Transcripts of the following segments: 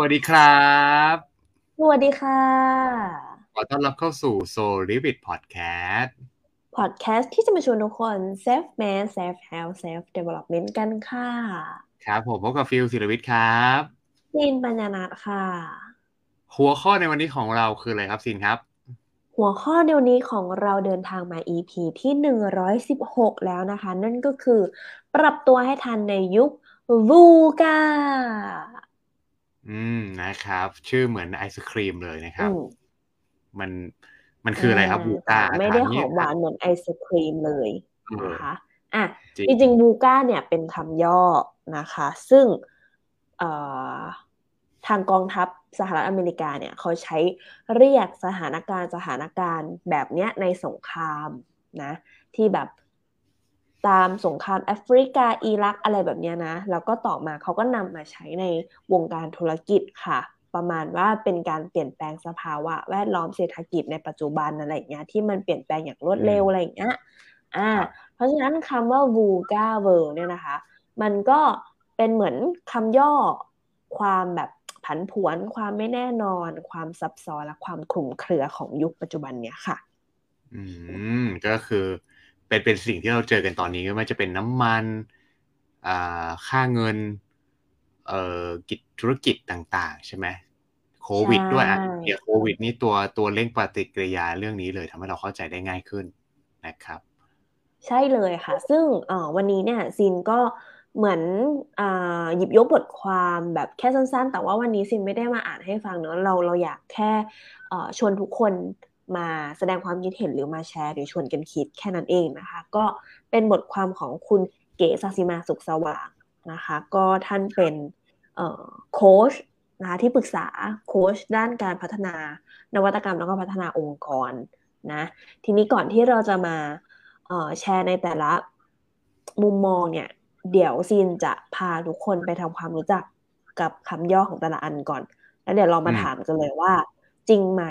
วัสดีครับ สวัสดีค่ะ ขอต้อนรับเข้าสู่ Soul l i v i t Podcast พอดแคสต์ที่จะมาชวนทุกคน self man self help self development กันค่ะ ครับผมพบกับฟิลศิลวิทย์ครับซีนปัญญานัทค่ะ หัวข้อในวันนี้ของเราคืออะไรครับซินครับ หัวข้อเดียวนี้ของเราเดินทางมา EP ที่ 116 แล้วนะคะ นั่นก็คือ ปรับตัวให้ทันในยุควูกา อืมนะครับ ชื่อเหมือนไอศครีมเลยนะครับอืมมันมันคืออะไรครับบูก้าไม่ได้หถอมหวานเหมือนไอศครีมเลยเออนะคะอะจริงจริงๆบูก้าเนี่ยเป็นคำย่อนะคะ ซึ่งเอ่อทางกองทัพสหรัฐอเมริกาเนี่ยเขาใช้เรียกสถานการณ์สถานการณ์แบบเนี้ยในสงครามนะที่แบบ ตามสงครามแอฟริกาอิรักอะไรแบบเนี้ยนะ แล้วก็ต่อมาเขาก็นำมาใช้ในวงการธุรกิจค่ะ ประมาณว่าเป็นการเปลี่ยนแปลงสภาวะ แวดล้อมเศรษฐกิจในปัจจุบันอะไรอย่างเงี้ยที่มันเปลี่ยนแปลงอย่างรวดเร็วอะไรอย่างเงี้ยอ่า เพราะฉะนั้นคำว่า vulga world เนี่ยนะคะ มันก็เป็นเหมือนคำย่อความแบบผันผวน ความไม่แน่นอน ความซับซ้อนและความคลุมเครือของยุคปัจจุบันเนี้ยค่ะ อืมก็คือ เป็นเป็นสิ่งที่เราเจอกันตอนนี้ก็ไม่ว่าจะเป็นน้ำมันอ่าค่าเงินเอ่อกิจธุรกิจต่าง ๆ ใช่ไหมโควิด ด้วยอะใช่เกี่ยวโควิด นี่ตัวตัวเร่งปฏิกิริยาเรื่องนี้เลยทำให้เราเข้าใจได้ง่ายขึ้นนะครับ ใช่เลยค่ะ ซึ่งเอ่อวันนี้เนี่ยซินก็เหมือนอาหยิบยกบทความแบบแค่สั้น ๆ แต่ว่าวันนี้ซินไม่ได้มาอ่านให้ฟังเนอะเราเราอยากแค่เอ่อชวนทุกคน มาแสดงความคิดเห็นหรือมาแชร์หรือชวนกันคิดแค่นั้นเองนะคะ ก็เป็นบทความของคุณเก๋ศักดิ์สิมาสุขสว่างนะคะ ก็ท่านเป็นเอ่อโค้ชนะคะที่ปรึกษาโค้ชด้านการพัฒนานวัตกรรมแล้วก็พัฒนาองค์กรนะทีนี้ก่อนที่เราจะมาเอ่อแชร์ในแต่ละมุมมองเนี่ย เดี๋ยวซีนจะพาทุกคนไปทำความรู้จักกับคำย่อของแต่ละอันก่อน แล้วเดี๋ยวเรามาอืมถามกันเลยว่า จริงไหม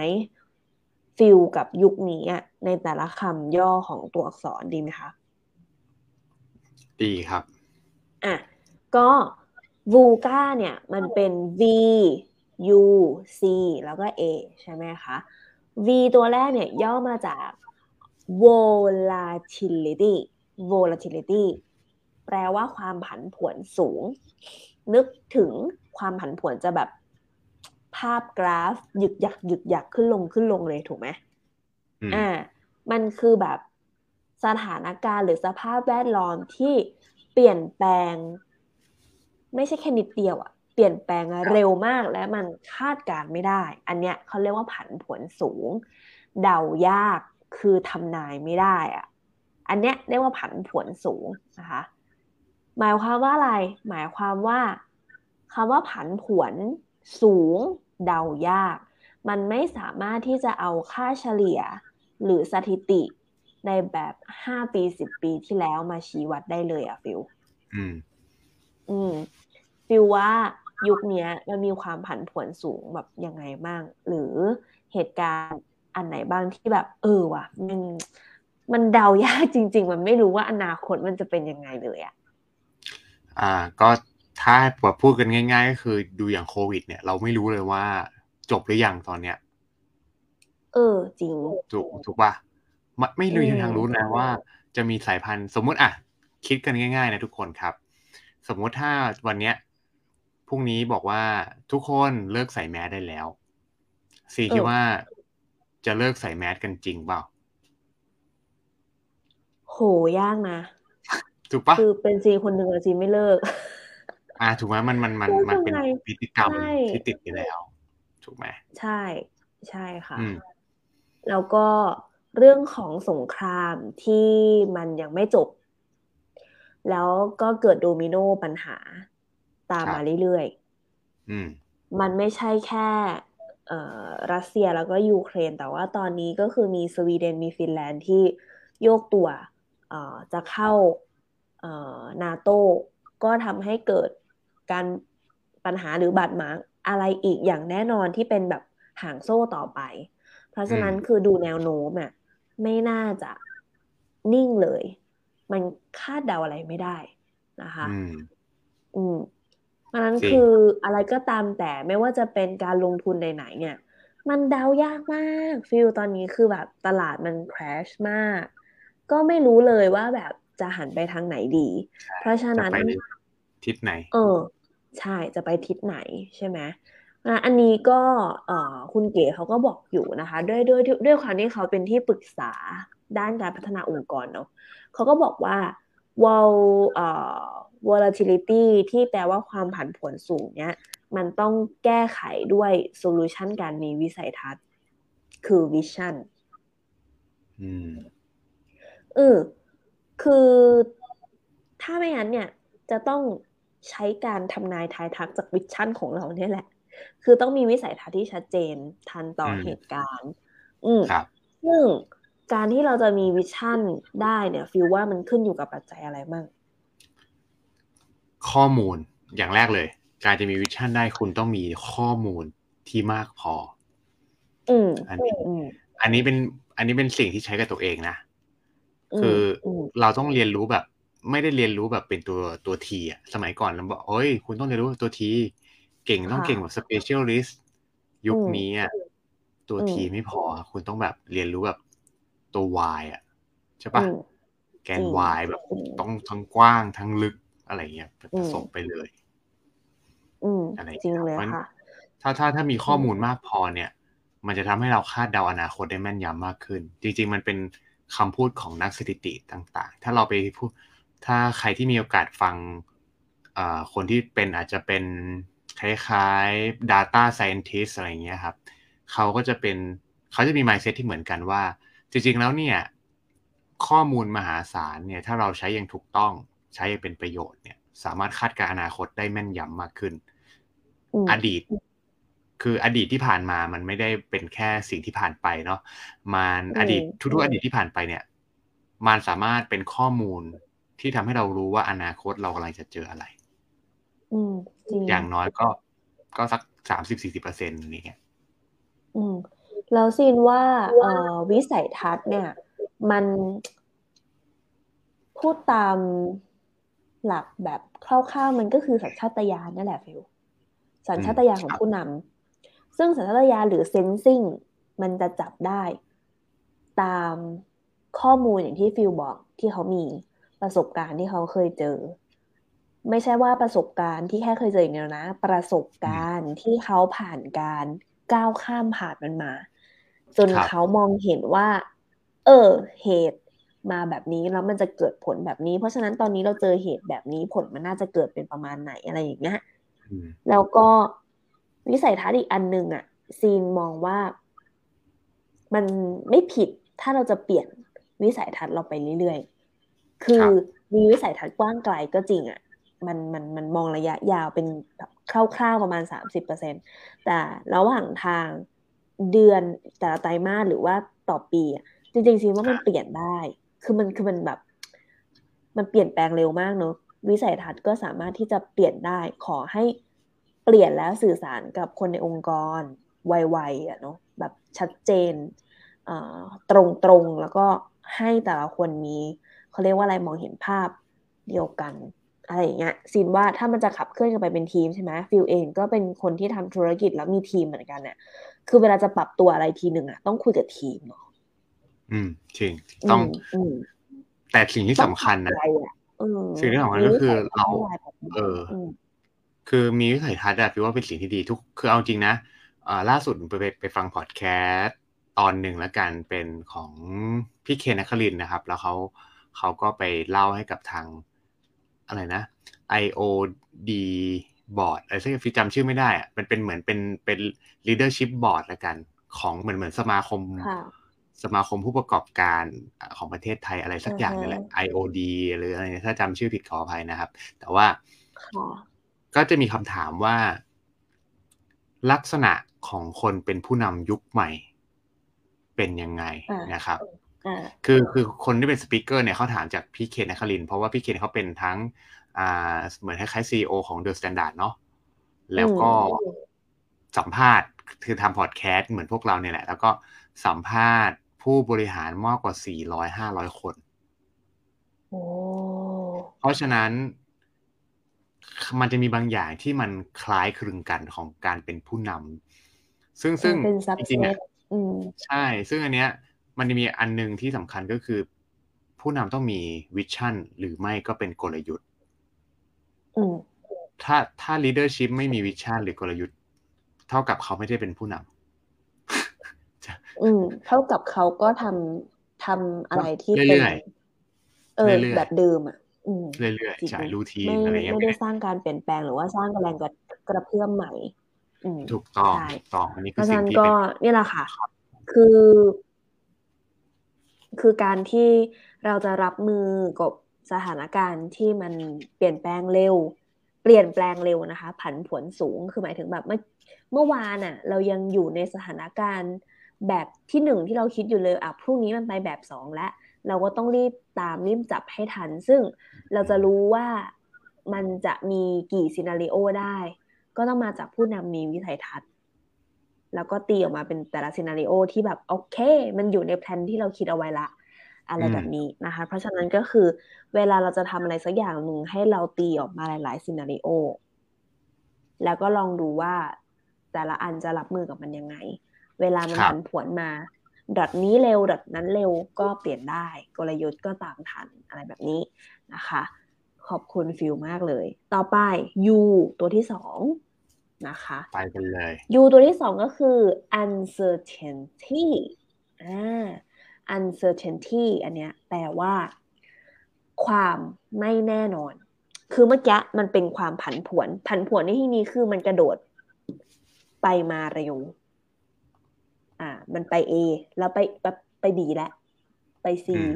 ฟิลกับยุคนี้อะในแต่ละคำย่อของตัวอักษรดีไหมคะดีครับอะก็ vulga เนี่ยมันเป็น v u c แล้วก็ a ใช่ไหมคะ v ตัวแรกเนี่ยย่อมาจาก volatility volatility แปลว่าความผันผวนสูง นึกถึงความผันผวนจะแบบ ภาพกราฟหยึกหยักหยึกหยักขึ้นลงขึ้นลงเลยถูกไหมอืมอ่า มันคือแบบสถานการณ์หรือสภาพแวดล้อมที่เปลี่ยนแปลง ไม่ใช่แค่นิดเดียวอะเปลี่ยนแปลงเร็วมากและมันคาดการณ์ไม่ได้ อันเนี้ยเขาเรียกว่าผันผวนสูง เดายากคือทำนายไม่ได้อะอันเนี้ยเรียกว่าผันผวนสูงนะคะหมายความว่าอะไร หมายความว่าคำว่าผันผวนสูง เดายาก มันไม่สามารถที่จะเอาค่าเฉลี่ยหรือสถิติในแบบ5ปี10ปีที่แล้วมาชี้วัดได้เลยอะฟิลอืม อืม ฟิลว่ายุคเนี้ยมันมีความผันผวนสูงแบบยังไงบ้าง หรือเหตุการณ์อันไหนบ้างที่แบบ เออว่ะ มันมันเดายากจริง ๆ มันไม่รู้ว่าอนาคตมันจะเป็นยังไงเลยอะอ่า ก็ ถ้าแบบพูดกันง่าย ๆ ก็คือดูอย่างโควิด เนี่ย เราไม่รู้เลยว่าจบหรือยังตอนเนี้ย เออ จริง ถูกถูกป่ะไม่ไม่รู้อืมทางรู้นะว่า จะมีสายพันธุ์สมมุติอะ คิดกันง่าย ๆ นะทุกคนครับ สมมุติถ้าวันเนี้ยพรุ่งนี้บอกว่าทุกคนเลิกใส่แมสได้แล้วซีคิดว่าจะเลิกใส่แมสกันจริงเปล่าโหยากนะถูกปะคือเป็นซีคนหนึ่งอะซีไม่เลิก อ่าถูกไหมมันมันมันเลิกมันเป็นยังไงพฤติกรรมใช่ที่ติดไปแล้ว ถูกไหมใช่ใช่ค่ะอืมแล้วก็เรื่องของสงครามที่มันยังไม่จบ แล้วก็เกิดโดมิโนปัญหาตามครับมาเรื่อยอืมๆมันไม่ใช่แค่เอ่อรัสเซียแล้วก็ยูเครน แต่ว่าตอนนี้ก็คือมีสวีเดนมีฟินแลนด์ที่โยกตัวเอ่อจะเข้าเอ่อนาโตก็ทำให้เกิด การปัญหาหรือบาดหมางอะไรอีกอย่างแน่นอนที่เป็นแบบหางโซ่ต่อไป เพราะฉะนั้นอืมคือดูแนวโน้มอะไม่น่าจะนิ่งเลย มันคาดเดาอะไรไม่ได้นะคะ อืมอืมเพราะนั้นจริงคืออะไรก็ตามแต่ไม่ว่าจะเป็นการลงทุนไหนๆเนี่ย มันเดายากมากฟิลตอนนี้คือแบบตลาดมัน crash มาก ก็ไม่รู้เลยว่าแบบจะหันไปทางไหนดี เพราะฉะจะนั้นไปในทิศไหน เออ ใช่จะไปทิศไหนใช่ไหมอะอันนี้ก็เอ่อคุณเก๋เขาก็บอกอยู่นะคะ ด้วยด้วยด้วยความที่เขาเป็นที่ปรึกษาด้านการพัฒนาองค์กรเนาะเขาก็บอกว่า vol เอ่อ volatility ที่แปลว่าความผันผวนสูงเนี้ยมันต้องแก้ไขด้วยโซลูชันการมีวิสัยทัศน์ คือวิชั่นอืมเออคือถ้าไม่งั้นเนี่ยจะต้อง ใช้การทำนายทายทักจากวิชั่นของเราเนี่ยแหละ คือต้องมีวิสัยทัศน์ที่ชัดเจนทันต่ออมเหตุการณ์ อืมครับซึ่งการที่เราจะมีวิชั่นได้เนี่ยฟิลว่ามันขึ้นอยู่กับปัจจัยอะไรบ้างข้อมูลอย่างแรกเลย การจะมีวิชั่นได้คุณต้องมีข้อมูลที่มากพอ อืมอันนี้อืมอันนี้เป็น อันนี้เป็นสิ่งที่ใช้กับตัวเองนะอืมคืออมเราต้องเรียนรู้แบบ ไม่ได้เรียนรู้แบบเป็นตัวตัวทีอะสมัยก่อนเราบอกเฮ้ย คุณต้องเรียนรู้ตัวทีเก่งต้องค่ะเก่งแบบ specialist ยุคอืมนี้อะตัวอืมทีไม่พอ คุณต้องแบบเรียนรู้แบบตัว Y อะใช่อืปะมแกนจริง Y แบบจริงต้องทั้งกว้างทั้งลึกอะไรเงี้ยผสมไปเลยอืมอะไรอย่างจริงเงี้ยเลยมันค่ะถ้าถ้าถ้ามีข้ออืมมูลมากพอเนี่ย มันจะทำให้เราคาดเดาอนาคตได้แม่นยำมากขึ้น จริง ๆ มันเป็นคำพูดของนักสถิติต่าง ๆ ถ้าเราไปพูด ถ้าใครที่มีโอกาสฟังอ่าคนที่เป็นอาจจะเป็นคล้ายๆ data scientist อะไรอย่างเงี้ยครับเขาก็จะเป็นเขาจะมี mindset ที่เหมือนกันว่า จริงๆแล้วเนี่ยข้อมูลมหาศาลเนี่ยถ้าเราใช้อย่างถูกต้องใช้อย่างเป็นประโยชน์เนี่ย สามารถคาดการณ์อนาคตได้แม่นยำมากขึ้นอืมอดีต คืออดีตที่ผ่านมามันไม่ได้เป็นแค่สิ่งที่ผ่านไปเนาะมันอืมอดีตทุกๆอดีตที่ผ่านไปเนี่ย มันสามารถเป็นข้อมูล ที่ทำให้เรารู้ว่าอนาคตเรากำลังจะเจออะไรอืมจริงอย่างน้อยก็ก็สักสามสิบสี่สิบเปอร์เซ็นต์นี่ยอืมแล้วซีนว่าเอ่อวิสัยทัศน์เนี่ย มันพูดตามหลักแบบคร่าวๆมันก็คือสัญชาตญาณนั่นแหละฟิลสัญชาตญาณของผู้นำซึ่งสัญชาตญาณหรือ sensing มันจะจับได้ ตามข้อมูลอย่างที่ฟิลบอกที่เขามี ประสบการณ์ที่เขาเคยเจอ ไม่ใช่ว่าประสบการณ์ที่แค่เคยเจออย่างเดียวนะ ประสบการณ์ที่เขาผ่านการก้าวข้ามผ่านมันมา จนครับเขามองเห็นว่า เออ เหตุมาแบบนี้แล้วมันจะเกิดผลแบบนี้ เพราะฉะนั้นตอนนี้เราเจอเหตุแบบนี้ผลมันน่าจะเกิดเป็นประมาณไหนอะไรอย่างเงี้ยอืมแล้วก็วิสัยทัศน์อีกอันหนึ่งอะซีนมองว่ามันไม่ผิดถ้าเราจะเปลี่ยนวิสัยทัศน์เราไปเรื่อยๆ คือมีวิสัยทัศน์กว้างไกลก็จริงอะมันมันมันมองระยะยาวเป็นแบบคร่าวๆประมาณสามสิบเปอร์เซ็นแต่ระหว่างทางเดือนแต่ละไตรมาสหรือว่าต่อปีอะจริงๆซีว่ามันเปลี่ยนได้ คือมันคือมันแบบ มันเปลี่ยนแปลงเร็วมากเนอะวิสัยทัศน์ก็สามารถที่จะเปลี่ยนได้ขอให้เปลี่ยนแล้วสื่อสารกับคนในองค์กรไวๆอะเนาะแบบชัดเจนตรงๆ แล้วก็ให้แต่ละคนมี เขาเรียกว่าอะไรมองเห็นภาพเดียวกันอะไรอย่างเงี้ยซินว่าถ้ามันจะขับเคลื่อนกันไปเป็นทีมใช่ไหมฟิลเองก็เป็นคนที่ทำธุรกิจแล้วมีทีมเหมือนกันเนี่ยคือเวลาจะปรับตัวอะไรทีหนึ่งอะต้องคุยกับทีมเนาะอืมจริงต้องมอืมแต่สิ่งที่สำคัญนะต้องปรับใจอะเออสิ่งที่สำคัญก็คือเรามีวิสัยทัศน์ที่เออมคือมีวิสัยทัศน์อะพี่ว่าเป็นสิ่งที่ดีทุกคือเอาจริงนะอ่าล่าสุดไปไปไปฟังพอดแคสต์ตอนหนึ่งแล้วกันเป็นของพี่เคนนัครินทร์นะครับ แล้วเขา เขาก็ไปเล่าให้กับทางอะไรนะ IOD บอร์ดอะไรสักอย่างพี่จำชื่อไม่ได้อะมันเป็นเหมือนเป็นเป็น leadership board แล้วกัน ของเหมือนเหมือนสมาคมค่ะสมาคมผู้ประกอบการของประเทศไทยอะไรสักอย่างนี่แหละอือฮะ IOD หรืออะไรเนี่ยถ้าจำชื่อผิดขออภัยนะครับ แต่ว่าค่ะก็จะมีคำถามว่า ลักษณะของคนเป็นผู้นำยุคใหม่ เป็นยังไงอ่านนะครับอ่า คือคือคนที่เป็นสปิเกอร์เนี่ยเขาถามจากพี่เคนนครินทร์เพราะว่าพี่เคนเขาเป็นทั้งอ่าเหมือนคล้ายๆซีอของ The Standard เนาะแล้วก็อืมสัมภาษณ์คือทำพอดแคสต์เหมือนพวกเราเนี่ยแหละ แล้วก็สัมภาษณ์ผู้บริหารมากกว่า 400 500 คนโอ้เพราะฉะนั้น มันจะมีบางอย่างที่มันคล้ายคลึงกันของการเป็นผู้นำซึ่งซึ่งเป็นจริงๆอะ subset อืมใช่ ซึ่งอันเนี้ย มันจะมีอันหนึงที่สำคัญก็คือ ผู้นำต้องมีวิชั่นหรือไม่ก็เป็นกลยุทธ์อืมถ้าถ้า leadership ไม่มีวิชั่นหรือกลยุทธ์ เท่ากับเขาไม่ได้เป็นผู้นำอืม เท่ากับเขาก็ทำทำอะไรที่เป็นเรื่อยเออเรื่อยๆแบบเดิมอะอืมเรื่อยจริงๆใช่รูทีนไม่อะไรเงี้ยไม่ได้สร้างการเปลี่ยนแปลงหรือว่าสร้างแรงกระกระเพื่อมใหม่อืมถูกต้องใช่ถูกต้องอันนี้เพคือราะฉะสิ่งนั้นที่ก็เป็นนี่แหละค่ะ คือ คือการที่เราจะรับมือกับสถานการณ์ที่มันเปลี่ยนแปลงเร็ว เปลี่ยนแปลงเร็วนะคะ ผันผวนสูงคือหมายถึงแบบเมื่อเมื่อวานอะ เรายังอยู่ในสถานการณ์แบบที่หนึ่งที่เราคิดอยู่เลยอะพรุ่งนี้มันไปแบบสองแล้วเราก็ต้องรีบตามรีบจับให้ทัน ซึ่งเราจะรู้ว่ามันจะมีกี่ซีนารีโอได้ ก็ต้องมาจากผู้นำมีวิสัยทัศน์ แล้วก็ตีออกมาเป็นแต่ละซีนารีโอที่แบบโอเค มันอยู่ในแพลนที่เราคิดเอาไว้ละ อะไรอืมแบบนี้นะคะ เพราะฉะนั้นก็คือเวลาเราจะทำอะไรสักอย่างหนึ่งให้เราตีออกมาหลายๆซีนารีโอแล้วก็ลองดูว่าแต่ละอันจะรับมือกับมันยังไง เวลามันครับผันผวนมาดัดนี้เร็วดัดนั้นเร็วก็เปลี่ยนได้ กลยุทธ์ก็ตามทันอะไรแบบนี้นะคะ ขอบคุณฟิลมากเลย ต่อไป U ตัวที่สอง นะคะไปกันเลย U ตัวที่สองก็คือ uncertainty อ่า uncertainty อันเนี้ยแปลว่า ความไม่แน่นอน คือเมื่อกี้มันเป็นความผันผวน ผันผวนในที่นี้คือมันกระโดดไปมาเร็ว อ่า มันไป A แล้วไปไปไป B แล้วไป C อืม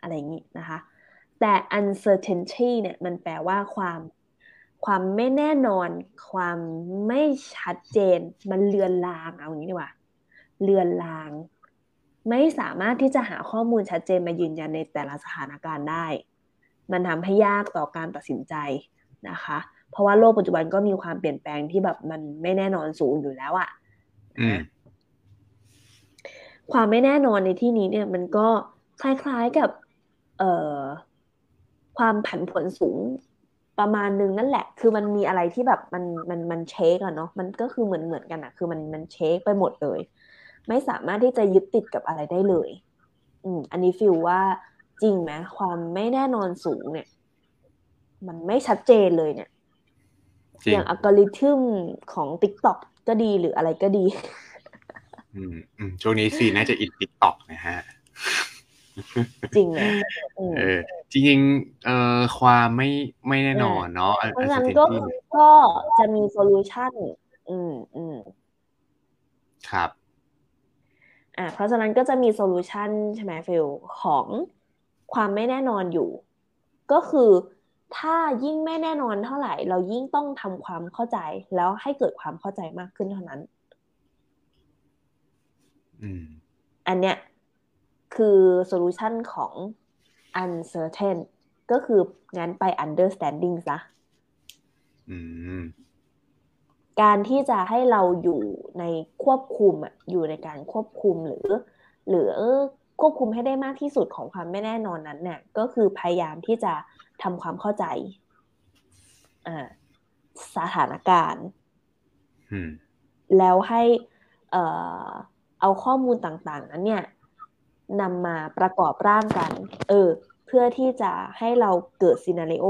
อะไรอย่างนี้นะคะ แต่ uncertainty เนี่ย มันแปลว่าความ ความไม่แน่นอน ความไม่ชัดเจน มันเลือนลางเอาอย่างนี้ดีกว่าเลือนลาง ไม่สามารถที่จะหาข้อมูลชัดเจนมายืนยันในแต่ละสถานการณ์ได้ มันทำให้ยากต่อการตัดสินใจนะคะ เพราะว่าโลกปัจจุบันก็มีความเปลี่ยนแปลงที่แบบมันไม่แน่นอนสูงอยู่แล้วอะอืมความไม่แน่นอนในที่นี้เนี่ย มันก็คล้ายๆกับ เอ่อความผันผวนสูง ประมาณนึงนั่นแหละ คือมันมีอะไรที่แบบมันมันมันเชคอะเนาะ มันก็คือเหมือนเหมือนกันอะคือมันมันเชคไปหมดเลย ไม่สามารถที่จะยึดติดกับอะไรได้เลย อืม อันนี้ฟิลว่าจริงไหมความไม่แน่นอนสูงเนี่ย มันไม่ชัดเจนเลยเนี่ยจริองย่างอัลกอริทึมของ TikTok ก็ดีหรืออะไรก็ดี อืมอืมช่วงนี้ซีน่าจะอิน TikTok นะฮะ จริงนะอืมเออจริงๆเอ่อความไม่ไม่แน่นอนเนาะเพราะฉะนั้นก็ uncertainty ก็จะมี solution อืมอืมครับอ่าเพราะฉะนั้นก็จะมี solution ใช่ไหมฟิลของความไม่แน่นอนอยู่ ก็คือถ้ายิ่งไม่แน่นอนเท่าไหร่ เรายิ่งต้องทำความเข้าใจแล้วให้เกิดความเข้าใจมากขึ้นเท่านั้น อืม อันเนี้ย คือโซลูชันของ uncertain ก็คืองั้นไป understanding ซะอืมการที่จะให้เราอยู่ในควบคุมอะอยู่ในการควบคุมหรือ หรือควบคุมให้ได้มากที่สุดของความไม่แน่นอนนั้นเนี่ยก็คือพยายามที่จะทำความเข้าใจอ่าสถานการณ์อืมแล้วให้เอ่อเอาข้อมูลต่าง ๆ นั้นเนี่ย นำมาประกอบร่างกัน เออ เพื่อที่จะให้เราเกิดซีนารีโอ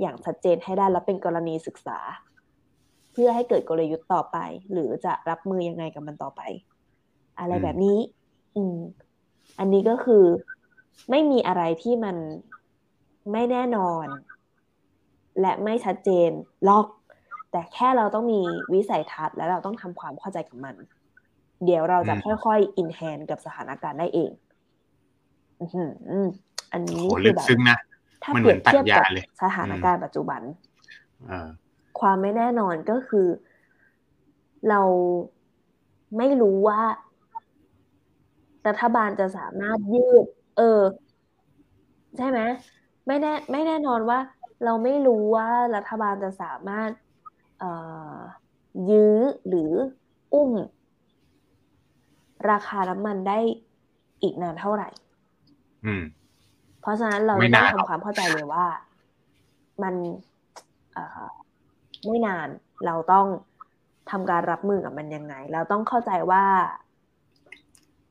อย่างชัดเจนให้ได้และเป็นกรณีศึกษา เพื่อให้เกิดกลยุทธ์ต่อไป หรือจะรับมือยังไงกับมันต่อไป อะไรแบบนี้ อืม อันนี้ก็คือไม่มีอะไรที่มันไม่แน่นอน และไม่ชัดเจนล็อก แต่แค่เราต้องมีวิสัยทัศน์และเราต้องทำความเข้าใจกับมัน เดี๋ยวเราจะอืมค่อยๆอินแฮนกับสถานการณ์ได้เองอือหืออืมอันนี้โหนี่คืลึอกแบบซึ้งนะถ้ามันเปเหมืรีอยนบเทียบปรัชญากับเลยสถานการณ์ปัจจุบันเออความไม่แน่นอนก็คือ เราไม่รู้ว่า รัฐบาลจะสามารถยืด เออ ใช่ไหมไม่แน่ ไม่แน่นอนว่า เราไม่รู้ว่ารัฐบาลจะสามารถเอ่อยื้อหรืออุ้ม ราคาน้ำมันได้อีกนานเท่าไหร่ อืม เพราะฉะนั้นเราไม่ต้องนานหรอกทำความเข้าใจเลยว่ามันไม่นานเราต้องทำการรับมือกับมันยังไง เราต้องเข้าใจว่า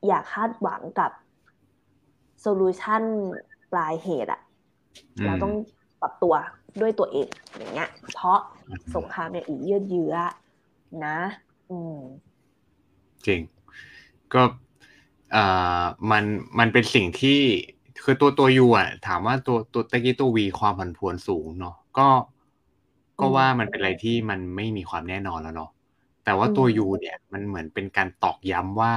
อย่าคาดหวังกับโซลูชันปลายเหตุอะเราต้องปรับตัวด้วยตัวเองอย่างเงี้ย เพราะสงครามเนี่ยอีกยืดเยื้อนะ อืม จริง ก็อ่ามันมันเป็นสิ่งที่คือตัวตัว U อะถามว่าตัวตัวตะกี้ตัว V ความผันผวนสูงเนาะก็ก็ว่ามันเป็นอะไรที่มันไม่มีความแน่นอนแล้วเนาะแต่ว่าตัว U เนี่ยมันเหมือนเป็นการตอกย้ำว่า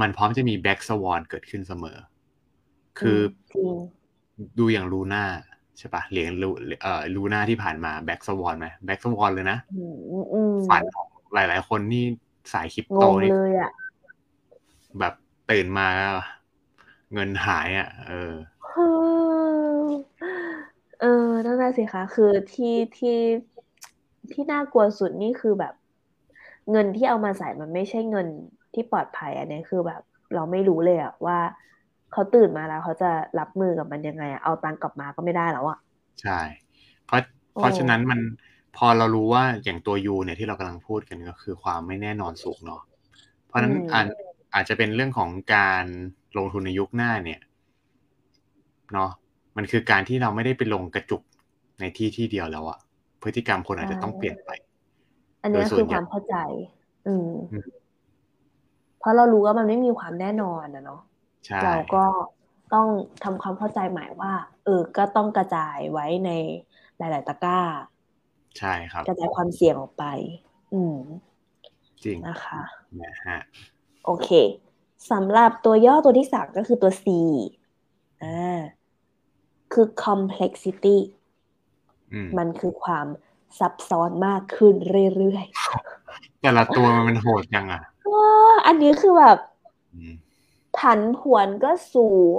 มันพร้อมจะมี black swan เกิดขึ้นเสมอ คือดูอย่างลูน่าใช่ปะเหรียญลูเอ่อลูน่าที่ผ่านมา black swan ไหม black swan เลยนะฝันของหลาย ๆ คนนี่สายคริปโตนี่เลยอะ แบบตื่นมาเงินหายอะ เออ เออนั่นแหละสิคะคือที่ที่ที่น่ากลัวสุดนี่คือแบบ เงินที่เอามาใส่มันไม่ใช่เงินที่ปลอดภัยอันนี้คือแบบ เราไม่รู้เลยอะว่าเขาตื่นมาแล้วเขาจะรับมือกับมันยังไงอะเอาตังกลับมาก็ไม่ได้แล้วอะใช่เพราะเพราะฉะนั้นมันพอเรารู้ว่าอย่างตัวยูเนี่ยที่เรากำลังพูดกันก็คือความไม่แน่นอนสูงเนาะเพราะนั้นอาจ อาจจะเป็นเรื่องของการลงทุนในยุคหน้าเนี่ยเนาะมันคือการที่เราไม่ได้ไปลงกระจุกในที่ที่เดียวแล้วอะพฤติกรรมคนอาจจะต้องเปลี่ยนไป อันนี้คือความเข้าใจ อืม เพราะเรารู้ว่ามันไม่มีความแน่นอนนะเนาะเราก็ต้องทำความเข้าใจใหม่ว่า เออ ก็ต้องกระจายไว้ในหลาย ๆ ตะกร้า ใช่ครับ กระจายความเสี่ยงออกไป อืม จริงนะคะนะฮะ โอเคสำหรับตัวย่อตัวที่สามก็คือตัว C อ่าคือ complexity มันคือความซับซ้อนมากขึ้นเรื่อยๆ แต่ละตัวมันโหดยังอะอันนี้คือแบบผันผวนก็สูง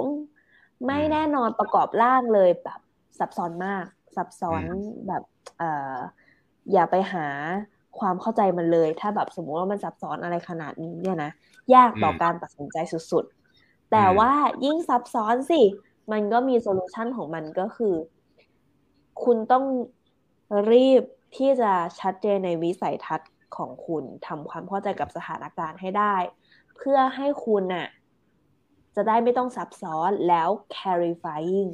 ไม่แน่นอนประกอบร่างเลยแบบซับซ้อนมาก ซับซ้อนแบบ เอ่อ อย่าไปหา ความเข้าใจมันเลย ถ้าแบบสมมุติว่ามันซับซ้อนอะไรขนาดนี้เนี่ยนะยากต่อการตัดสินใจสุดๆ แต่ว่ายิ่งซับซ้อนสิ มันก็มี solution ของมันก็คือ คุณต้องรีบที่จะชัดเจนในวิสัยทัศน์ของคุณทำความเข้าใจกับสถานการณ์ให้ได้ เพื่อให้คุณน่ะจะได้ไม่ต้องซับซ้อนแล้ว clarifying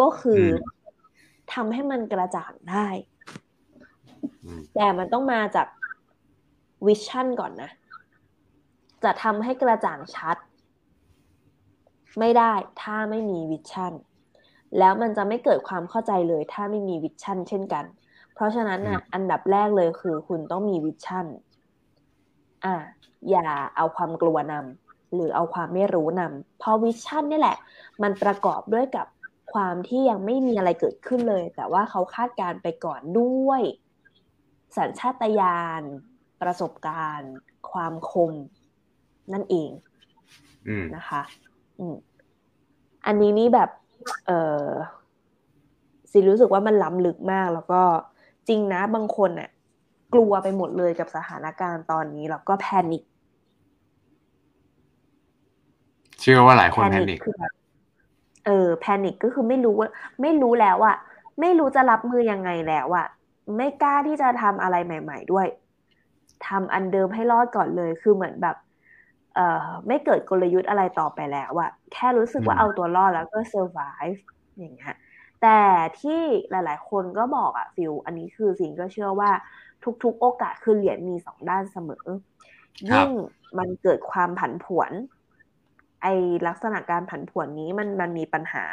ก็คือทำให้มันกระจ่างได้ แต่มันต้องมาจากวิชั่นก่อนนะ จะทำให้กระจ่างชัด ไม่ได้ถ้าไม่มีวิชั่นแล้วมันจะไม่เกิดความเข้าใจเลยถ้าไม่มี vision เช่นกัน เพราะฉะนั้นนะอันดับแรกเลยคือ คุณต้องมี vision อ่าอย่าเอาความกลัวนำหรือเอาความไม่รู้นำเพราะ vision นี่แหละ มันประกอบด้วยกับความที่ยังไม่มีอะไรเกิดขึ้นเลย แต่ว่าเขาคาดการณ์ไปก่อนด้วย สัญชาตญาณประสบการณ์ ความคม นั่นเองนะคะอืมอันนี้นี่แบบ เออสิรู้สึกว่ามันล้ำลึกมาก แล้วก็จริงนะบางคนเน่ะกลัวไปหมดเลยกับสถานการณ์ตอนนี้ แล้วก็ panic เชื่อว่าหลายคน panic เออ panic ก็คือไม่รู้ว่า ไม่รู้แล้วอะไม่รู้จะรับมือยังไงแล้วอะ ไม่กล้าที่จะทำอะไรใหม่ ๆ ด้วยทำอันเดิมให้รอดก่อนเลย คือเหมือนแบบ เอ่อ ไม่เกิดกลยุทธ์อะไรต่อไปแล้วอะแค่รู้สึกว่าเอาตัวรอดแล้วก็ survive อย่างเงี้ยแต่ที่หลาย ๆ คนก็บอกอะฟิลอันนี้คือสิ่งก็เชื่อว่าทุก ๆ โอกาสคือเหรียญมีสองด้านเสมอ ยิ่งมันเกิดความผันผวน ไอ้ลักษณะการผันผวนนี้มันมันมีปัญหา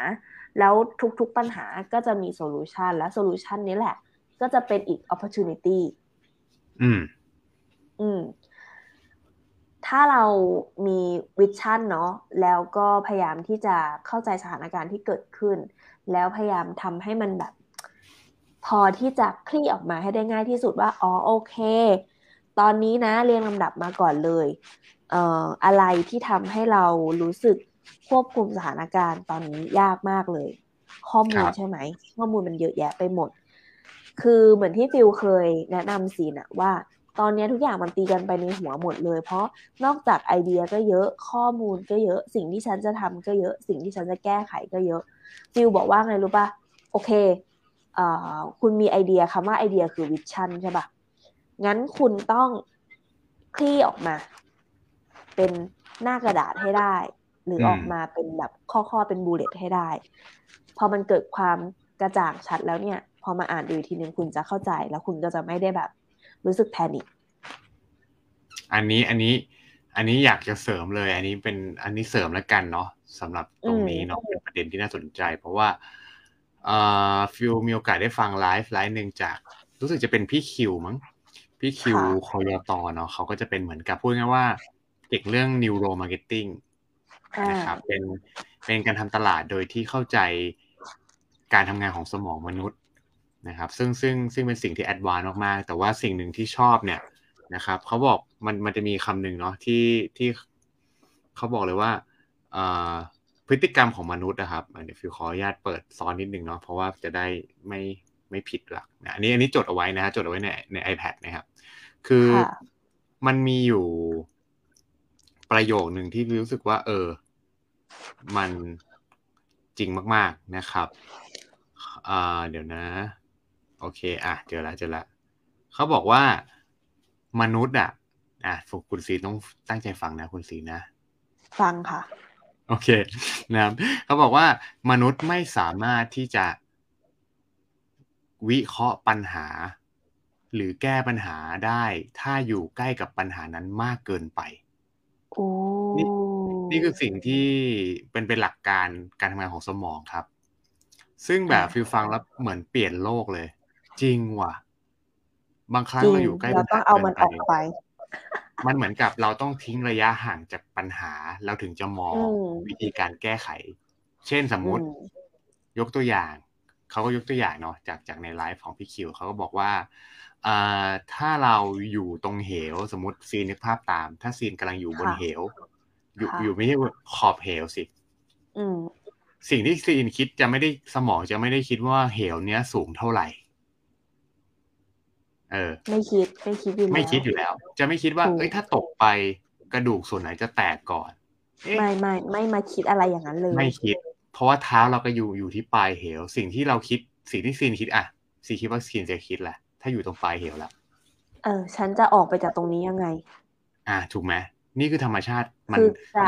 แล้วทุก ๆ ปัญหาก็จะมี solution และ solution นี้แหละ ก็จะเป็นอีก opportunity อืม อืม ถ้าเรามีวิชั่นเนาะแล้วก็พยายามที่จะเข้าใจสถานการณ์ที่เกิดขึ้น แล้วพยายามทำให้มันแบบ พอที่จะคลี่ออกมาให้ได้ง่ายที่สุดว่า อ๋อโอเค ตอนนี้นะเรียงลำดับมาก่อนเลยเอ่ออะไรที่ทำให้เรารู้สึกควบคุมสถานการณ์ตอนนี้ยากมากเลย ข้อมูลใช่ไหม ข้อมูลมันเยอะแยะไปหมด คือเหมือนที่ฟิลเคยแนะนำซีนะว่า ตอนนี้ทุกอย่างมันตีกันไปในหัวหมดเลย เพราะนอกจากไอเดียก็เยอะข้อมูลก็เยอะ สิ่งที่ฉันจะทำก็เยอะ สิ่งที่ฉันจะแก้ไขก็เยอะฟิลบอกว่าไงรู้ปะโอเคคุณมีไอเดียคำว่าไอเดียคือ vision ใช่ปะงั้นคุณต้องคลี่ออกมา เป็นหน้ากระดาษให้ได้ หรือออกมาเป็นแบบข้อๆเป็น bullet ให้ได้ พอมันเกิดความกระจ่างชัดแล้วเนี่ย พอมาอ่านดูทีนึงคุณจะเข้าใจ แล้วคุณก็จะไม่ได้แบบรู้สึก panicอันนี้อันนี้ อันนี้อยากจะเสริมเลย อันนี้เป็นอันนี้เสริมแล้วกันเนาะสำหรับตรงนี้เนาะเป็นประเด็นที่น่าสนใจ เพราะว่าฟิลมีโอกาสได้ฟังไลฟ์ไลฟ์หนึ่งจาก รู้สึกจะเป็นพี่คิวมั้งพี่คิวคอยตอเนาะเขาก็จะเป็นเหมือนกับพูดง่ายว่าเก่งเรื่อง neuromarketing นะครับเป็นเป็นการทำตลาดโดยที่เข้าใจการทำงานของสมองมนุษย์ นะครับซึ่งซึ่งซึ่งเป็นสิ่งที่ advance มากๆ แต่ว่าสิ่งหนึ่งที่ชอบเนี่ยนะครับเขาบอกมันมันจะมีคำหนึ่งเนาะที่ที่เขาบอกเลยว่าพฤติกรรมของมนุษย์นะครับเดี๋ยวฟิลขออนุญาตเปิดซ้อนนิดนึงเนาะเพราะว่าจะได้ไม่ไม่ผิดหลักนะอันนี้อันนี้จดเอาไว้นะฮะจดเอาไว้ในใน iPad นะครับ คือมันมีอยู่ประโยคหนึ่งที่รู้สึกว่า เออ มันจริงมาก ๆนะครับ อ่า เดี๋ยวนะ โอเค อะ เจอแล้วเจอแล้วเขาบอกว่ามนุษย์อะ อะคุณสีต้องตั้งใจฟังนะคุณสีนะ ฟังค่ะ โอเคนะครับเขาบอกว่ามนุษย์ไม่สามารถที่จะวิเคราะห์ปัญหา หรือแก้ปัญหาได้ ถ้าอยู่ใกล้กับปัญหานั้นมากเกินไปนี่นี่คือสิ่งที่เป็นเป็นหลักการการทำงานของสมองครับ ซึ่งแบบฟิลฟังแล้วเหมือนเปลี่ยนโลกเลย จริงว่ะ บางครั้งเราอยู่ใกล้ปัญหาเราต้องเอามันออกไป มันเหมือนกับเราต้องทิ้งระยะห่างจากปัญหาเราถึงจะมองวิธีการแก้ไข เช่นสมมุติ ยกตัวอย่างเขาก็ยกตัวอย่างเนาะจากจากในไลฟ์ของพี่คิวเขาก็บอกว่าถ้าเราอยู่ตรงเหว สมมติซีนนึกภาพตาม ถ้าซีนกำลังอยู่บนเหว อยู่อยู่ไม่ใช่ขอบเหวสิสิ่งที่ซีนคิดจะไม่ได้สมองจะไม่ได้คิดว่าเหวเนี้ยสูงเท่าไหร่ เออ ไม่คิดไม่คิดอยู่แล้วไม่คิดอยู่แล้ว จะไม่คิดว่าเอ้ยถ้าตกไปกระดูกส่วนไหนจะแตกก่อนไม่ไม่ไม่มาคิดอะไรอย่างนั้นเลย ไม่คิด เพราะว่าเท้าเราก็อยู่อยู่ที่ปลายเหว สิ่งที่เราคิดสิ่งที่ซีนคิดอะซีคิดว่าซีนจะคิดแหละถ้าอยู่ตรงปลายเหวแล้วเออ ฉันจะออกไปจากตรงนี้ยังไง อ่าถูกไหมนี่คือธรรมชาติมันจะ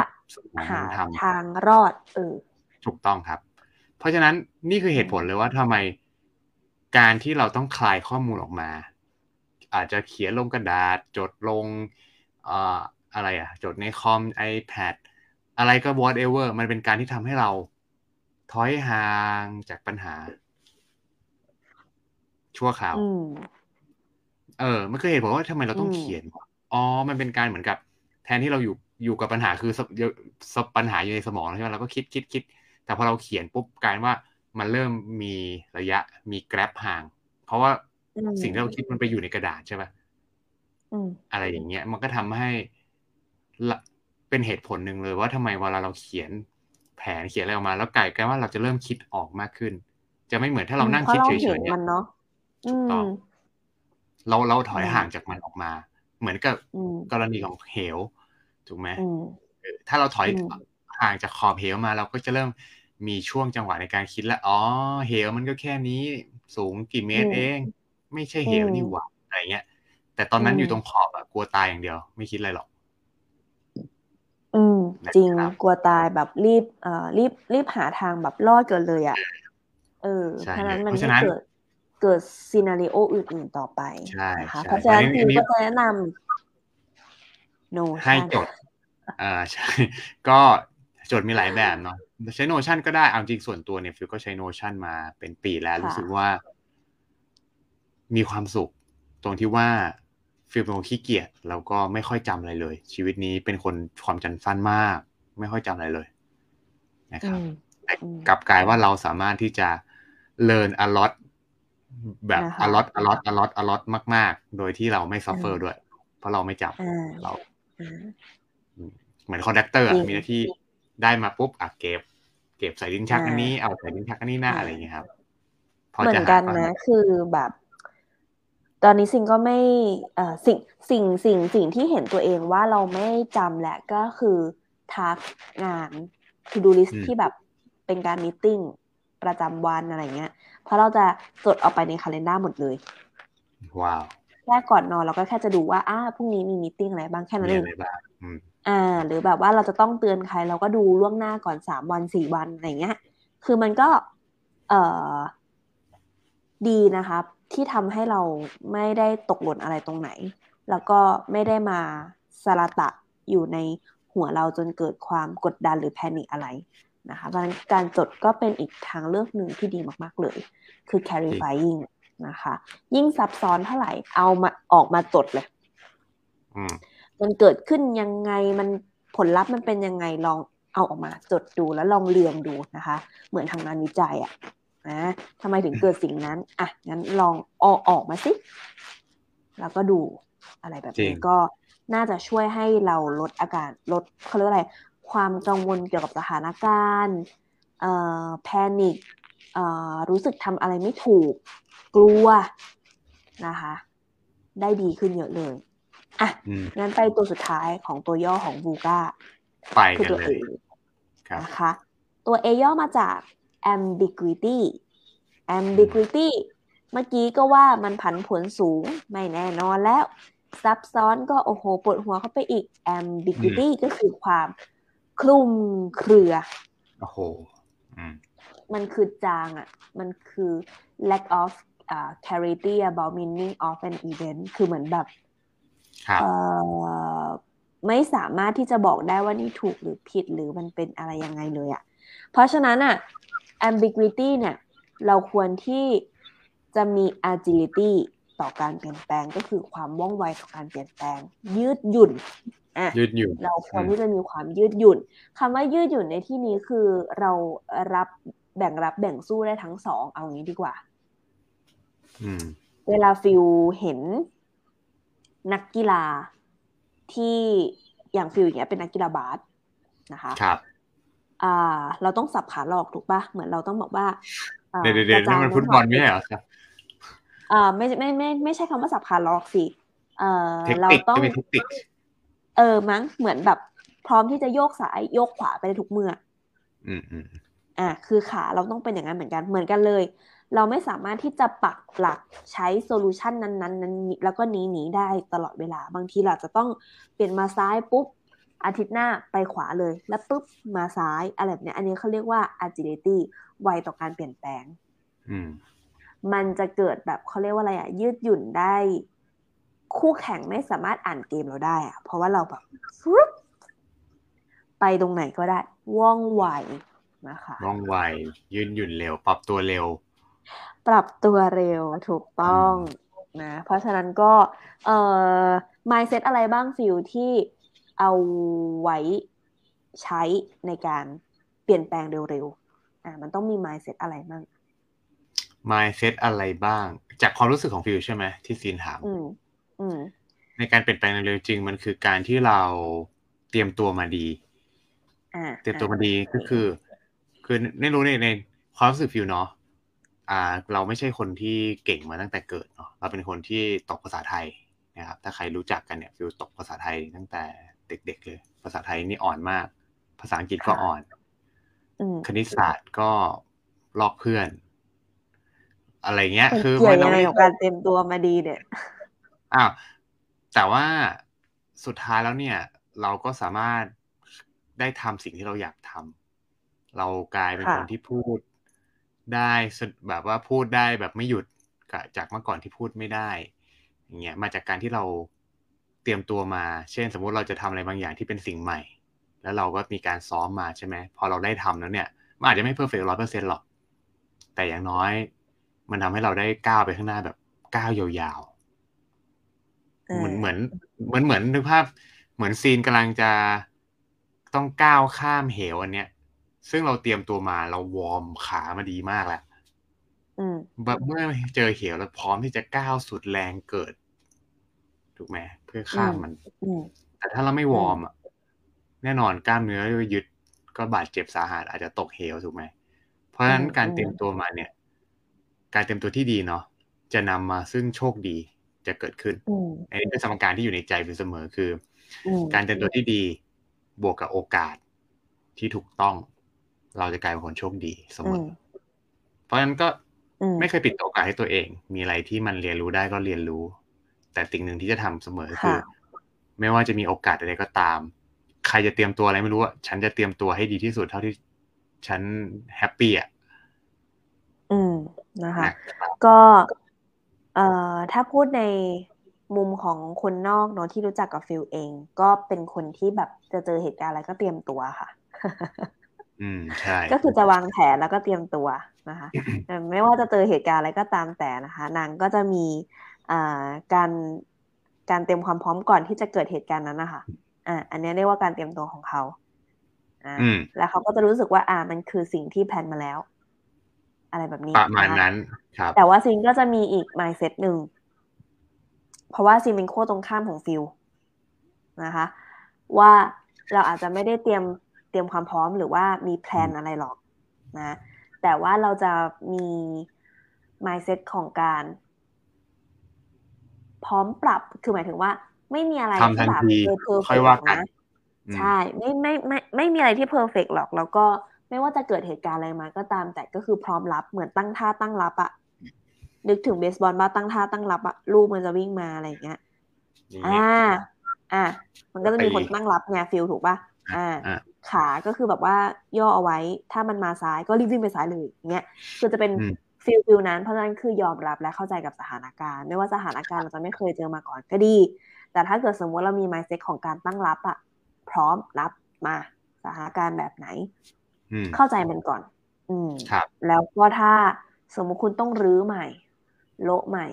หาทางรอดเออถูกต้องครับ เพราะฉะนั้นนี่คือเหตุผลเลยว่าทำไมการที่เราต้องคลายข้อมูลออกมา อาจจะเขียนลงกระดาษ จดลงอ่าอะไรอะจดในคอม iPad อะไรก็ whatever มันเป็นการที่ทำให้เราถอยห่างจากปัญหา ชั่วคราวเออ มันคือเหตุผลว่าทำไมเราต้องเขียนอ๋อ มันเป็นการเหมือนกับ แทนที่เราอยู่อยู่กับปัญหาคือปัญหาอยู่ในสมองใช่ไหมเราก็คิดคิดคิดแต่พอเราเขียนปุ๊บกลายว่ามันเริ่มมีระยะมีแกร็บห่าง เพราะว่า สิ่งที่เราคิดมันไปอยู่ในกระดาษใช่ป่ะอะไรอย่างเงี้ย มันก็ทำให้เป็นเหตุผลหนึ่งเลยว่าทำไมเวลาเราเขียนแผนเขียนอะไรออกมา แล้วกลายว่าเราจะเริ่มคิดออกมากขึ้น จะไม่เหมือนถ้าเรานั่งคิดเฉยๆเนี่ยถูกต้องเราเราถอยห่างจากมันออกมา เหมือนกับกรณีของเหวถูกไหมถ้าเราถอยห่างจากขอบเหวมา เราก็จะเริ่มมีช่วงจังหวะในการคิดแล้วอ๋อเหวมันก็แค่นี้ สูงกี่เมตรเอง ไม่ใช่เหวนี่หว่าอะไรเงี้ย แต่ตอนนั้นอยู่ตรงขอบอะกลัวตายอย่างเดียว ไม่คิดอะไรหรอก อืม จริงกลัวตายแบบรีบเอ่อรีบรีบหาทางแบบรอดเกินเลยอะเออเพราะนั้นมันไม่เกิดเกิดซีนารีโออื่นๆต่อไปนะคะเพราะฉะนั้นคือก็จะแนะนำโนให้จดอ่าใช่ ก็จดมีหลายแบบเนาะใช้ Notion ก็ได้เอาจริงส่วนตัวเนี่ยฟิลก็ใช้ Notion มาเป็นปีแล้วรู้สึกว่า มีความสุข ตรงที่ว่าฟิลเป็นคนขี้เกียจแล้วก็ไม่ค่อยจำอะไรเลย ชีวิตนี้เป็นคนความจำสั้นมาก ไม่ค่อยจำอะไรเลยนะครับกลับกลายว่าเราสามารถที่จะ learn a lot แบบ a lot a lot a lot a lot มาก ๆ โดยที่เราไม่ suffer ด้วย เพราะเราไม่จำเราเหมือน conductor มีหน้าที่ได้มาปุ๊บอะเก็บ เก็บใส่ลิ้นชักอันนี้เอาใส่ลิ้นชักอันนี้หน้าอะไรอย่างเงี้ยครับเหมือนกันนะคือแบบ ตอนนี้สิ่งก็ไม่เอ่อสิ่งสิ่งสิ่งสิ่งที่เห็นตัวเองว่าเราไม่จำแหละก็คือ task งาน to do list ที่แบบเป็นการมีติ้งประจำวันอะไรเงี้ย เพราะเราจะจดเอาไปในคาล endar หมดเลย ว้าวแค่ก่อนนอนเราก็แค่จะดูว่าอ้าพรุ่งนี้มีมีติ้งอะไรบ้างแค่นั้นมีเออะงไรบ้างอืมอ่า หรือแบบว่าเราจะต้องเตือนใครเราก็ดูล่วงหน้าก่อนสามวันสี่วันอะไรเงี้ย คือมันก็ เอ่อดีนะครับ ที่ทำให้เราไม่ได้ตกหล่นอะไรตรงไหน แล้วก็ไม่ได้มาสระตะอยู่ในหัวเราจนเกิดความกดดันหรือแพนิคอะไรนะคะเพราะฉะนั้นการจดก็เป็นอีกทางเลือกหนึ่งที่ดีมาก ๆ เลย คือ clarifying นะคะ ยิ่งซับซ้อนเท่าไหร่เอามาออกมาจดเลยอืมมันเกิดขึ้นยังไงมันผลลัพธ์มันเป็นยังไงลองเอาออกมาจดดูแล้วลองเรียงดูนะคะ เหมือนทำงานวิจัยอะ นะทำไมถึงเกิดสิ่งนั้น อะ งั้นลองเอาออกมาสิ แล้วก็ดูอะไรแบบจรินี้งก็น่าจะช่วยให้เราลดอาการลดเขาเรียกว่าอะไร ความกังวลเกี่ยวกับสถานการณ์เอ่อแพนิคเอ่อรู้สึกทำอะไรไม่ถูก กลัวนะคะ ได้ดีขึ้นเยอะเลย อะอืมงั้นไปตัวสุดท้ายของตัวย่อของ VUCA ไปคือกันตัวเล A ยครับนะคะ ตัว A ย่อมาจาก ambiguity ambiguity เมื่อกี้ก็ว่ามันผันผวนสูงไม่แน่นอนแล้ว ซับซ้อนก็โอ้โหปวดหัวเข้าไปอีก ambiguity ก็คือความคลุมเครือ โอ้โหอืมมันคือจางอะ มันคือ lack of uh, clarity about meaning of an event คือเหมือนแบบครับเอ่อไม่สามารถที่จะบอกได้ว่านี่ถูกหรือผิดหรือมันเป็นอะไรยังไงเลยอะ่ะ เพราะฉะนั้นอะ ambiguity เนี่ยเราควรที่จะมี agility ต่อการเปลี่ยนแปลงก็คือความว่องไวต่อการเปลี่ยนแปลง ยืดหยุ่นอะยืดหยุ่นเราควรอืมที่จะมีความยืดหยุ่นคำว่ายืดหยุ่นในที่นี้คือเรารับแบ่งรับแบ่งสู้ได้ทั้งสองเอางี้ดีกว่าอืมเวลาฟิลเห็นนักกีฬาที่อย่างฟิลอย่างเงี้ยเป็นนักกีฬาบาสนะคะครับ อ่า เราต้องสับขาหลอกถูกปะเหมือนเราต้องบอกว่าอ่าเดี๋ยวเดี๋ยวเดี๋ยวกระจานี่ยมันฟุตบอลไม่ใช่เหรอครับอ่าไม่ไม่ไม่ไม่ใช่คำว่าสับขาหลอกสิเอ่อเทคเรานิคต้องจะมีเทคนิคเออมั้งเหมือนแบบ พร้อมที่จะโยกซ้ายโยกขวาไปได้ทุกเมื่อ อืมอืมอะคือขาเราต้องเป็นอย่างนั้นเหมือนกันเหมือนกันเลย เราไม่สามารถที่จะปักหลักใช้โซลูชันนั้นๆนั้นนี้แล้วก็หนีหนีได้ตลอดเวลา บางทีเราจะต้องเปลี่ยนมาซ้ายปุ๊บ อาทิตย์หน้าไปขวาเลย แล้วปุ๊บมาซ้ายอะไรแบบเนี้ยอันนี้เขาเรียกว่า agility ไวต่อการเปลี่ยนแปลงอืมมันจะเกิดแบบเขาเรียกว่าอะไรอะยืดหยุ่นได้ คู่แข่งไม่สามารถอ่านเกมเราได้อะเพราะว่าเราแบบฟรุ๊บไปตรงไหนก็ได้ว่องไวนะคะว่องไว ยืดหยุ่นเร็ว ปรับตัวเร็ว ปรับตัวเร็วถูกต้องนะ เพราะฉะนั้นก็เอ่อ mindset อะไรบ้างฟิลที่ เอาไว้ใช้ในการเปลี่ยนแปลงเร็วๆ อะมันต้องมี mindset อะไรบ้าง mindset อะไรบ้าง จากความรู้สึกของฟิวใช่ไหมที่ซีนถามอืมอืมในการเปลี่ยนแปลงเร็วจริง มันคือการที่เราเตรียมตัวมาดีอ่าเตรียมตัวมาดีก็คือ คือไม่รู้ในในความรู้สึกฟิวเนาะอ่า เราไม่ใช่คนที่เก่งมาตั้งแต่เกิดเนาะเราเป็นคนที่ตกภาษาไทยนะครับ ถ้าใครรู้จักกันเนี่ยฟิวตกภาษาไทยตั้งแต่ เด็ก ๆ เลย ภาษาไทยนี่อ่อนมาก ภาษาอังกฤษก็อ่อนอืมคณิตศาสตร์ก็ลอกเพื่อน อะไรเงี้ยมันคือเกี่ยวมันยังไงไม่กับการเตรียมตัวมาดีเนี่ยอ้าวแต่ว่าสุดท้ายแล้วเนี่ย เราก็สามารถได้ทำสิ่งที่เราอยากทำเรากลายเป็นค่ะคนที่พูดได้สะแบบว่าพูดได้แบบไม่หยุดกะจากเมื่อก่อนที่พูดไม่ได้อย่างเงี้ยมาจากการที่เราเตรียมตัวมา เช่น สมมุติเราจะทำอะไรบางอย่างที่เป็นสิ่งใหม่ แล้วเราก็มีการซ้อมมาใช่ไหมพอเราได้ทำแล้วเนี่ยมันอาจจะไม่ perfect ร้อยเปอร์เซ็นต์หรอก แต่อย่างน้อย มันทำให้เราได้ก้าวไปข้างหน้าแบบก้าวยาวๆเหมือนเหมือนเหมือนเหมือนนึกภาพ เหมือนซีนกำลังจะต้องก้าวข้ามเหวอันเนี้ย ซึ่งเราเตรียมตัวมาเรา warm ขามาดีมากแล้วอืมแบบเมื่อเจอเหวแล้วพร้อมที่จะก้าวสุดแรงเกิด ถูกไหมเพื่อข้ามมันอืมแต่ถ้าเราไม่ warm อะแน่นอนกล้ามเนื้อยึดก็บาดเจ็บสาหัสอาจจะตกเหวถูกไหมเพราะฉะนั้นอืมการอืมเตรียมตัวมาเนี่ย การเตรียมตัวที่ดีเนาะจะนำมาซึ่งโชคดีจะเกิดขึ้นอืมอันนี้เป็นสมการที่อยู่ในใจอยู่เสมอคืออืมการเตรียมตัวที่ดีบวกกับโอกาสที่ถูกต้อง เราจะกลายเป็นคนโชคดีเสมอือมอเพราะฉะนั้นก็อืมไม่เคยปิดโอกาสให้ตัวเอง มีอะไรที่มันเรียนรู้ได้ก็เรียนรู้ แต่สิ่งหนึ่งที่จะทำเสมอคือค่ะไม่ว่าจะมีโอกาสอะไรก็ตาม ใครจะเตรียมตัวอะไรไม่รู้อะฉันจะเตรียมตัวให้ดีที่สุดเท่าที่ฉัน happy อะอืมนะคะนะครับก็เอ่อถ้าพูดในมุมของคนนอกเนาะที่รู้จักกับฟิลเอง ก็เป็นคนที่แบบจะเจอเหตุการณ์อะไรก็เตรียมตัวค่ะ อืมใช่ก็คือจะวางแผนแล้วก็เตรียมตัวนะคะแต่ไม่ว่าจะเจอเหตุการณ์อะไรก็ตามแต่นะคะ นางก็จะมีอ่า การการเตรียมความพร้อมก่อนที่จะเกิดเหตุการณ์นั้นนะคะอ่าอันนี้เรียกว่าการเตรียมตัวของเขาอ่าอืมแล้วเขาก็จะรู้สึกว่า อ่ามันคือสิ่งที่ plan มาแล้ว อะไรแบบนี้ประมาณนะคะนั้น ครับ แต่ว่าซินก็จะมีอีก mindset หนึ่งเพราะว่าซินเป็นขั้วตรงข้ามของฟิลนะคะ ว่าเราอาจจะไม่ได้เตรียมเตรียมความพร้อมหรือว่ามี plan อะไรหรอกนะ แต่ว่าเราจะมี mindset ของการ พร้อมปรับคือหมายถึงว่า ไม่มีอะไรทำทัที่นแบบที่เออเพอร์เฟค่อยว่ากันนะอืมใช่ไม่ไม่ไม่ไม่มีอะไรที่ perfect หรอก แล้วก็ไม่ว่าจะเกิดเหตุการณ์อะไรมาก็ตาม แต่ก็คือพร้อมรับเหมือนตั้งท่าตั้งรับอะนึกถึงเบสบอลว่าตั้งท่าตั้งรับอะลูกมันจะวิ่งมาอะไรอย่างเงี้ยนี่อ่า อ่า มันก็จะมีคนตีตั้งรับไงฟิลถูกป่ะอ่าอ่า ขาก็คือแบบว่าย่อเอาไว้ ถ้ามันมาซ้ายก็รีบวิ่งไปซ้ายเลยอย่างเงี้ยคือจะเป็นอืม feel feel นั้นเพราะฉะนั้นคือยอมรับและเข้าใจกับสถานการณ์ ไม่ว่าสถานการณ์เราจะไม่เคยเจอมาก่อนก็ดี แต่ถ้าเกิดสมมติเรามี mindset ของการตั้งรับอะพร้อมรับมาสถานการณ์แบบไหนอืมเข้าใจมันก่อน อืมครับ แล้วก็ถ้าสมมุติคุณต้องรื้อใหม่ โละใหม่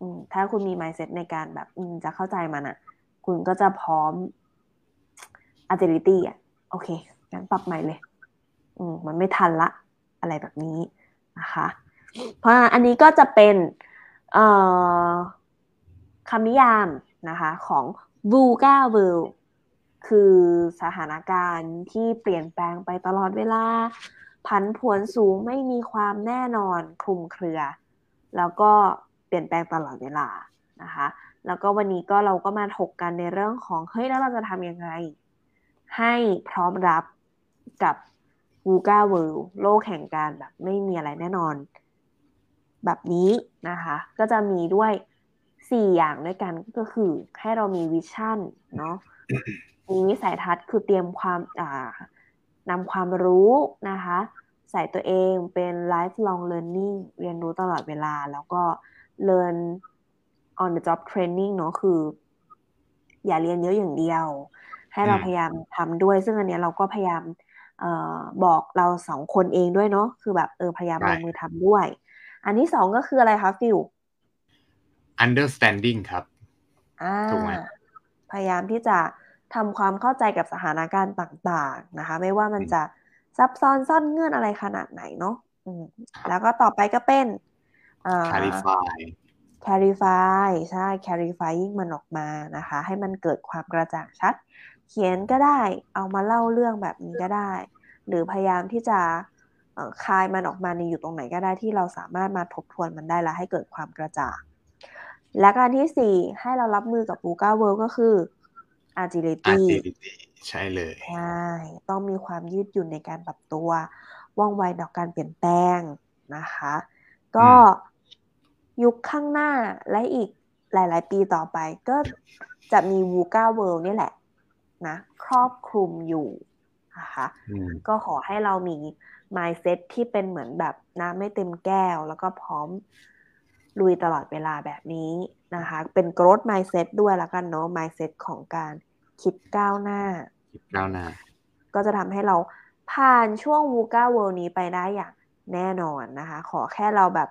อืมถ้าคุณมี mindset ในการแบบ อืมจะเข้าใจมันอะคุณก็จะพร้อม agility อะโอเคงั้นปรับใหม่เลย อืมมันไม่ทันละ อะไรแบบนี้นะคะ เพราะอันนี้ก็จะเป็นคำนิยามนะคะของ VUCA world คือสถานการณ์ที่เปลี่ยนแปลงไปตลอดเวลา ผันผวนสูงไม่มีความแน่นอนคลุมเครือ แล้วก็เปลี่ยนแปลงตลอดเวลานะคะแล้วก็วันนี้ก็เราก็มาถกกันในเรื่องของเฮ้ยแล้วเราจะทำยังไง ให้พร้อมรับกับ VUCA world โลกแห่งการแบบไม่มีอะไรแน่นอน แบบนี้นะคะ ก็จะมีด้วย 4 อย่างด้วยกันก็คือให้เรามีวิชั่นเนาะมีวิสัยทัศน์คือเตรียมความอ่านำความรู้นะคะ ใส่ตัวเองเป็น lifelong learning เรียนรู้ตลอดเวลา แล้วก็ learn on the job training เนาะคือ อย่าเรียนเยอะอย่างเดียว ให้เราอืมพยายามทำด้วย ซึ่งอันเนี้ยเราก็พยายามเอ่อบอกเราสองคนเองด้วยเนาะคือแบบเออพยายามลงมือทำด้วย อันที่สองก็คืออะไรคะฟิว understanding ครับอ่าถูกไหมพยายามที่จะทำความเข้าใจกับสถานการณ์ต่างๆนะคะ ไม่ว่ามันจะซับซ้อนซ่อนเงื่อนอะไรขนาดไหนเนาะอืมครับแล้วก็ต่อไปก็เป็นอ่า clarify clarify ใช่ clarifying มันออกมานะคะ ให้มันเกิดความกระจ่างชัด เขียนก็ได้ เอามาเล่าเรื่องแบบนี้ก็ได้ หรือพยายามที่จะเอ่อ คลายมันออกมาในอยู่ตรงไหนก็ได้ที่เราสามารถมาทบทวนมันได้แล้วให้เกิดความกระจ่างและการที่สี่ให้เรารับมือกับ VUCA World ก็คือ agility agility ใช่เลยใช่ต้องมีความยืดหยุ่นในการปรับตัวว่องไวต่อการเปลี่ยนแปลงนะคะ ก็ยุคข้างหน้าและอีกหลาย ๆ ปีต่อไปก็จะมี VUCA World นี่แหละนะครอบคลุมอยู่นะคะอืมก็ขอให้เรามี mindset ที่เป็นเหมือนแบบน้ำไม่เต็มแก้ว แล้วก็พร้อมลุยตลอดเวลาแบบนี้นะคะ เป็น growth mindset ด้วยละกันเนาะ mindset ของการคิดก้าวหน้าก้าวหน้า ก็จะทำให้เราผ่านช่วง VUCA World นี้ไปได้อย่างแน่นอนนะคะ ขอแค่เราแบบ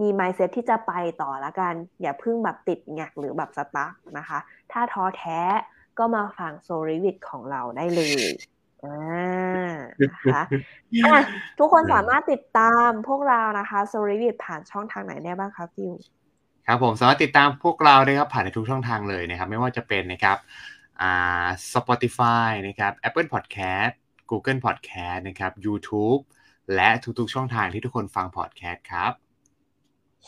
มี mindset ที่จะไปต่อละกัน อย่าเพิ่งแบบติดแงกหรือแบบสตาร์ทนะคะ ถ้าท้อแท้ก็มาฟังโซลิวิ t ของเราได้เลย อ่านะคะอะทุกคนสามารถติดตามพวกเรานะคะโซลิวิ t ผ่านช่องทางไหนได้บ้างคะฟิวครับผมสามารถติดตามพวกเราได้ครับผ่านในทุกช่องทางเลยนะครับ ไม่ว่าจะเป็นนะครับอ่า Spotify นะครับ Apple Podcast Google Podcast นะครับ YouTube และทุกๆช่องทางที่ทุกคนฟัง podcast ครับ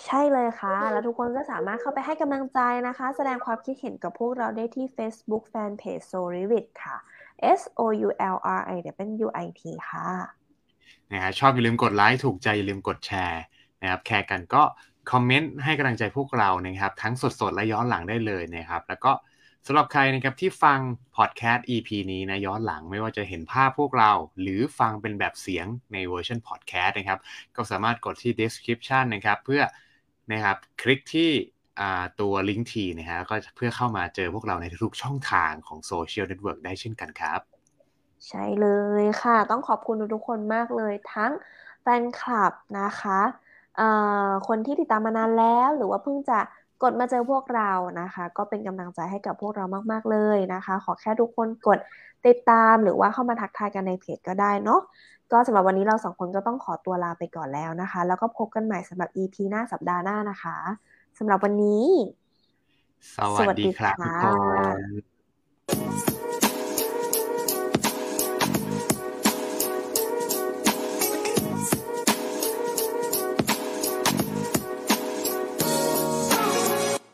ใช่เลยค่ะ แล้วทุกคนก็สามารถเข้าไปให้กำลังใจนะคะ แสดงความคิดเห็นกับพวกเราได้ที่ Facebook Fanpage s o r i v i t ค่ะ S O U L R I W I T ค่ะนะฮะชอบอย่าลืมกดไลค์ถูกใจอย่าลืมกดแชร์นะครับ care กันก็คอมเมนต์ให้กำลังใจพวกเรานะครับ ทั้งสดๆ และย้อนหลังได้เลยนะครับ แล้วก็สำหรับใครนะครับที่ฟังพอดแคสต์ EP นี้นะย้อนหลังไม่ว่าจะเห็นภาพพวกเรา หรือฟังเป็นแบบเสียงในเวอร์ชันพอดแคสต์นะครับ ก็สามารถกดที่ description นะครับ เพื่อนะครับคลิกที่ ตัวลิงก์ทีนะฮะก็เพื่อเข้ามาเจอพวกเราในทุกช่องทางของ social network ได้เช่นกันครับ ใช่เลยค่ะ ต้องขอบคุณทุกคนมากเลยทั้งแฟนคลับนะคะคนที่ติดตามมานานแล้วหรือว่าเพิ่งจะกดมาเจอพวกเรานะคะ ก็เป็นกำลังใจให้กับพวกเรามาก ๆ เลยนะคะ ขอแค่ทุกคนกดติดตามหรือว่าเข้ามาทักทายกันในเพจก็ได้เนาะก็สำหรับวันนี้เราสองคนก็ต้องขอตัวลาไปก่อนแล้วนะคะ แล้วก็พบกันใหม่สำหรับ EP หน้าสัปดาห์หน้านะคะ สำหรับวันนี้ สวัสดีครับทุกคน